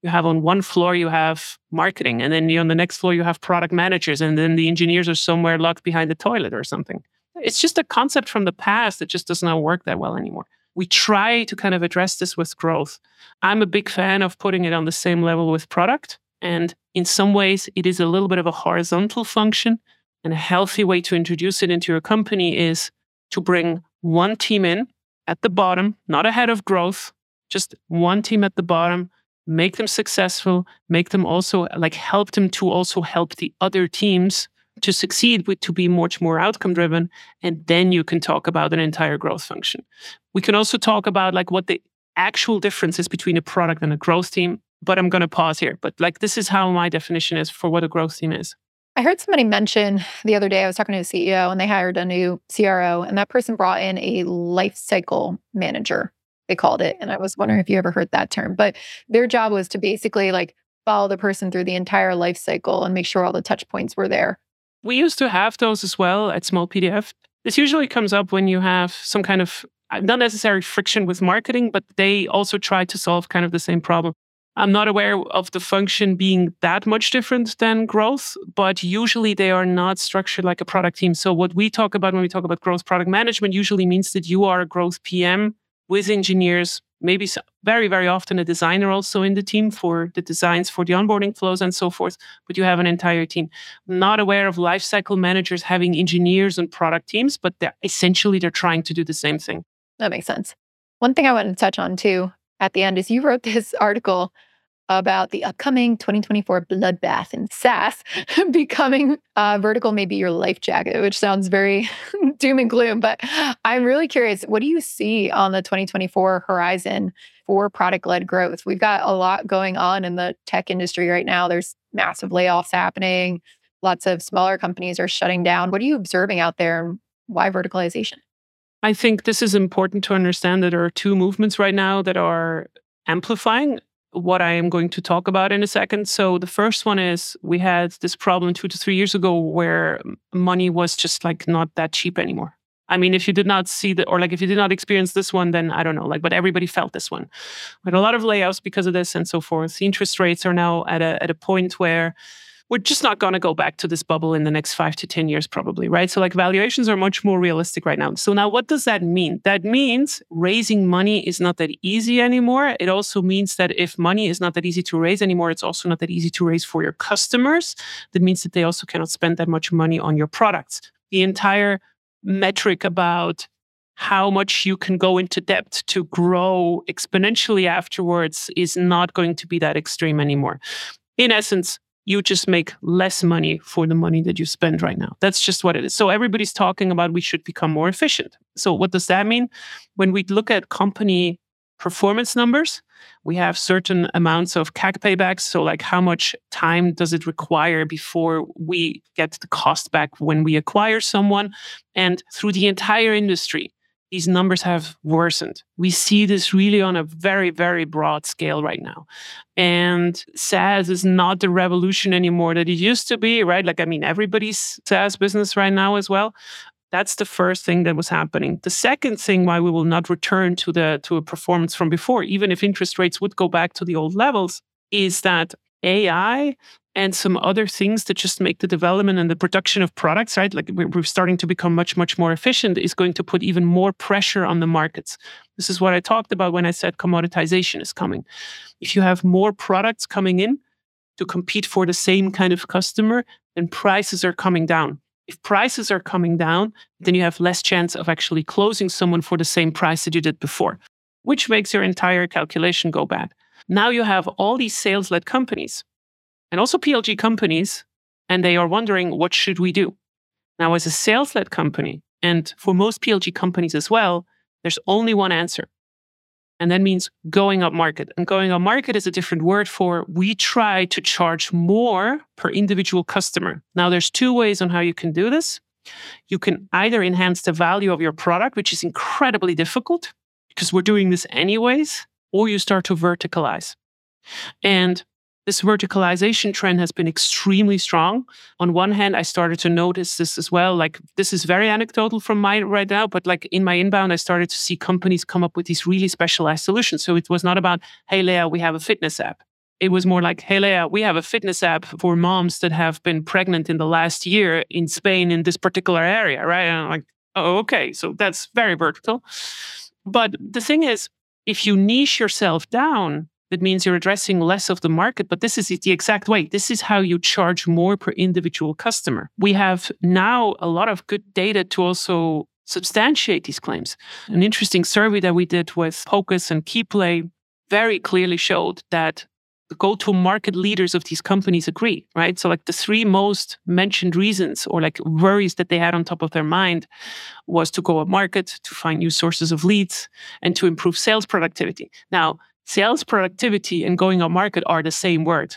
you have on one floor you have marketing and then on the next floor you have product managers and then the engineers are somewhere locked behind the toilet or something it's just a concept from the past that just does not work that well anymore we try to kind of address this with growth. I'm a big fan of putting it on the same level with product and in some ways it is a little bit of a horizontal function. And a healthy way to introduce it into your company is to bring one team in at the bottom, not ahead of growth, just one team at the bottom, make them successful, make them also like help them to also help the other teams to succeed with to be much more outcome driven and then you can talk about an entire growth function we can also talk about like what the actual difference is between a product and a growth team but i'm going to pause here but like this is how my definition is for what a growth team is I heard somebody mention the other day, I was talking to a CEO and they hired a new CRO, and that person brought in a life cycle manager, they called it. And I was wondering if you ever heard that term, but their job was to basically like follow the person through the entire life cycle and make sure all the touch points were there. We used to have those as well at Smallpdf. This usually comes up when you have some kind of uh, not necessary friction with marketing, but they also try to solve kind of the same problem. I'm not aware of the function being that much different than growth, but usually they are not structured like a product team. So, what we talk about when we talk about growth product management usually means that you are a growth PM with engineers, maybe very, very often a designer also in the team for the designs for the onboarding flows and so forth, but you have an entire team. Not aware of lifecycle managers having engineers and product teams, but they're essentially they're trying to do the same thing. That makes sense. One thing I wanted to touch on too at the end is you wrote this <laughs> article about the upcoming 2024 bloodbath in SaaS <laughs> becoming uh, vertical may be your life jacket, which sounds very <laughs> doom and gloom. But I'm really curious what do you see on the 2024 horizon for product led growth? We've got a lot going on in the tech industry right now. There's massive layoffs happening, lots of smaller companies are shutting down. What are you observing out there and why verticalization? I think this is important to understand that there are two movements right now that are amplifying what I am going to talk about in a second. So, the first one is we had this problem two to three years ago where money was just like not that cheap anymore. I mean, if you did not see that, or like if you did not experience this one, then I don't know, like, but everybody felt this one. We had a lot of layoffs because of this and so forth. The interest rates are now at a, at a point where we're just not going to go back to this bubble in the next five to 10 years, probably, right? So, like, valuations are much more realistic right now. So, now what does that mean? That means raising money is not that easy anymore. It also means that if money is not that easy to raise anymore, it's also not that easy to raise for your customers. That means that they also cannot spend that much money on your products. The entire metric about how much you can go into debt to grow exponentially afterwards is not going to be that extreme anymore. In essence, you just make less money for the money that you spend right now. That's just what it is. So everybody's talking about we should become more efficient. So what does that mean? When we look at company performance numbers, we have certain amounts of CAC paybacks. So, like, how much time does it require before we get the cost back when we acquire someone? And through the entire industry, these numbers have worsened. We see this really on a very, very broad scale right now. And SaaS is not the revolution anymore that it used to be, right? Like, I mean, everybody's SaaS business right now as well. That's the first thing that was happening. The second thing why we will not return to the to a performance from before, even if interest rates would go back to the old levels, is that AI and some other things that just make the development and the production of products, right? Like we're starting to become much, much more efficient, is going to put even more pressure on the markets. This is what I talked about when I said commoditization is coming. If you have more products coming in to compete for the same kind of customer, then prices are coming down. If prices are coming down, then you have less chance of actually closing someone for the same price that you did before, which makes your entire calculation go bad. Now you have all these sales led companies and also PLG companies, and they are wondering what should we do? Now, as a sales led company, and for most PLG companies as well, there's only one answer. And that means going up market. And going up market is a different word for we try to charge more per individual customer. Now, there's two ways on how you can do this. You can either enhance the value of your product, which is incredibly difficult because we're doing this anyways, or you start to verticalize. And this verticalization trend has been extremely strong. On one hand, I started to notice this as well. Like, this is very anecdotal from my right now, but like in my inbound, I started to see companies come up with these really specialized solutions. So it was not about, hey, Leah, we have a fitness app. It was more like, hey, Leah, we have a fitness app for moms that have been pregnant in the last year in Spain in this particular area, right? And I'm like, oh, okay. So that's very vertical. But the thing is, if you niche yourself down, that means you're addressing less of the market, but this is the exact way. This is how you charge more per individual customer. We have now a lot of good data to also substantiate these claims. An interesting survey that we did with Pocus and KeyPlay very clearly showed that the go-to market leaders of these companies agree, right? So like the three most mentioned reasons or like worries that they had on top of their mind was to go up market, to find new sources of leads, and to improve sales productivity. Now, sales productivity and going up market are the same word.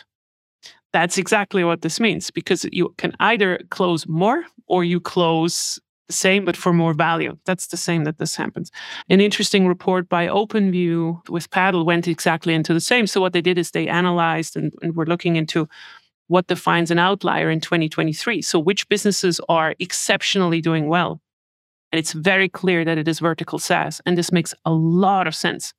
That's exactly what this means because you can either close more or you close the same but for more value. That's the same that this happens. An interesting report by OpenView with Paddle went exactly into the same. So what they did is they analyzed and, and were looking into what defines an outlier in 2023. So which businesses are exceptionally doing well. And it's very clear that it is vertical SaaS. And this makes a lot of sense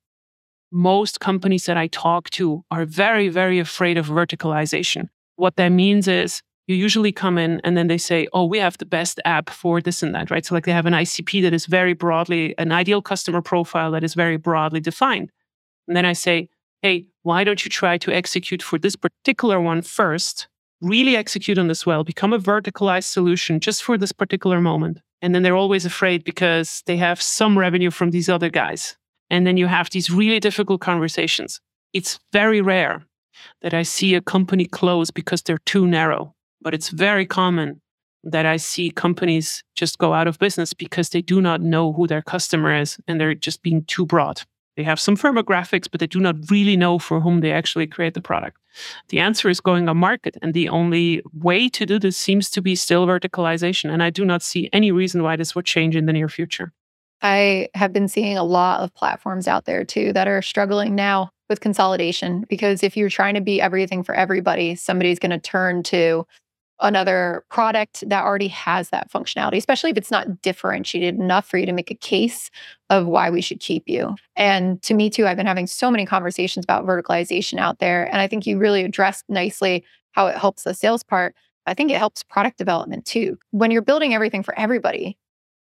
most companies that I talk to are very, very afraid of verticalization. What that means is you usually come in and then they say, oh, we have the best app for this and that, right? So, like they have an ICP that is very broadly, an ideal customer profile that is very broadly defined. And then I say, hey, why don't you try to execute for this particular one first? Really execute on this well, become a verticalized solution just for this particular moment. And then they're always afraid because they have some revenue from these other guys. And then you have these really difficult conversations. It's very rare that I see a company close because they're too narrow, but it's very common that I see companies just go out of business because they do not know who their customer is and they're just being too broad. They have some firmographics, but they do not really know for whom they actually create the product. The answer is going on market. And the only way to do this seems to be still verticalization. And I do not see any reason why this would change in the near future. I have been seeing a lot of platforms out there too that are struggling now with consolidation because if you're trying to be everything for everybody, somebody's going to turn to another product that already has that functionality, especially if it's not differentiated enough for you to make a case of why we should keep you. And to me, too, I've been having so many conversations about verticalization out there. And I think you really addressed nicely how it helps the sales part. I think it helps product development too. When you're building everything for everybody,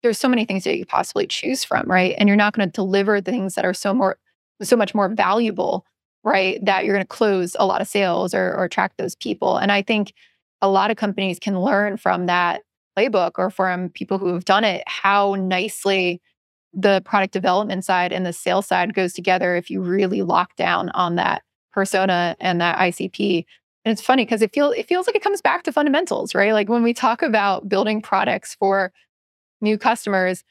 there's so many things that you could possibly choose from, right? And you're not going to deliver things that are so more so much more valuable, right? That you're going to close a lot of sales or, or attract those people. And I think a lot of companies can learn from that playbook or from people who have done it how nicely the product development side and the sales side goes together if you really lock down on that persona and that ICP. And it's funny because it feels it feels like it comes back to fundamentals, right? Like when we talk about building products for new customers,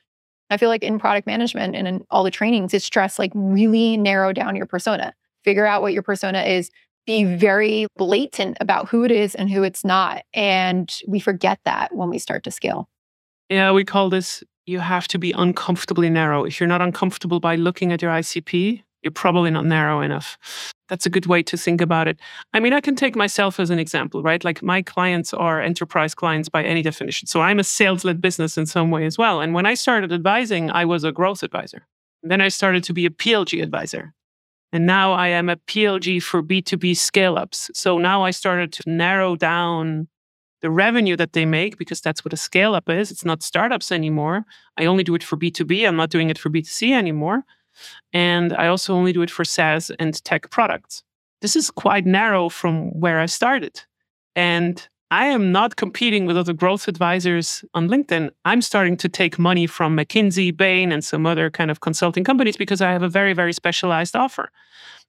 I feel like in product management and in all the trainings, it's stress like really narrow down your persona, figure out what your persona is, be very blatant about who it is and who it's not. And we forget that when we start to scale. Yeah, we call this you have to be uncomfortably narrow. If you're not uncomfortable by looking at your ICP, you're probably not narrow enough. That's a good way to think about it. I mean, I can take myself as an example, right? Like my clients are enterprise clients by any definition. So I'm a sales led business in some way as well. And when I started advising, I was a growth advisor. And then I started to be a PLG advisor. And now I am a PLG for B2B scale ups. So now I started to narrow down the revenue that they make because that's what a scale up is. It's not startups anymore. I only do it for B2B. I'm not doing it for B2C anymore. And I also only do it for SaaS and tech products. This is quite narrow from where I started. And I am not competing with other growth advisors on LinkedIn. I'm starting to take money from McKinsey, Bain, and some other kind of consulting companies because I have a very, very specialized offer.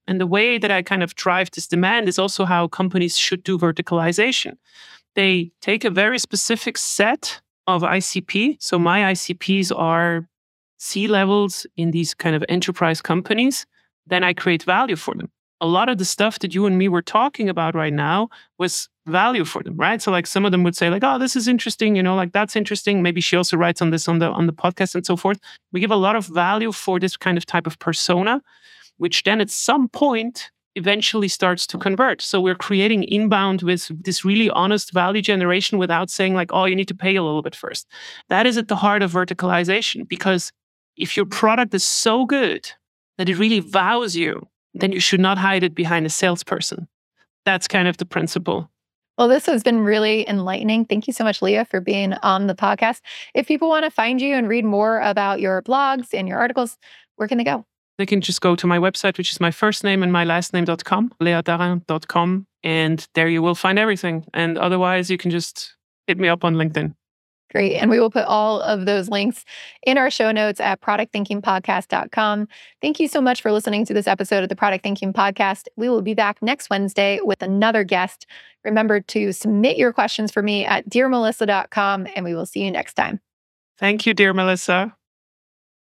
And the way that I kind of drive this demand is also how companies should do verticalization. They take a very specific set of ICP. So my ICPs are C levels in these kind of enterprise companies, then I create value for them. A lot of the stuff that you and me were talking about right now was value for them, right? So like some of them would say like, "Oh, this is interesting," you know, like that's interesting. Maybe she also writes on this on the on the podcast and so forth. We give a lot of value for this kind of type of persona, which then at some point eventually starts to convert. So we're creating inbound with this really honest value generation without saying like, "Oh, you need to pay a little bit first. That is at the heart of verticalization because if your product is so good that it really vows you, then you should not hide it behind a salesperson. That's kind of the principle. Well, this has been really enlightening. Thank you so much, Leah, for being on the podcast. If people want to find you and read more about your blogs and your articles, where can they go? They can just go to my website, which is my first name and my last name.com, leahtharin.com. And there you will find everything. And otherwise, you can just hit me up on LinkedIn. Great. And we will put all of those links in our show notes at productthinkingpodcast.com. Thank you so much for listening to this episode of the Product Thinking Podcast. We will be back next Wednesday with another guest. Remember to submit your questions for me at dearmelissa.com, and we will see you next time. Thank you, dear Melissa.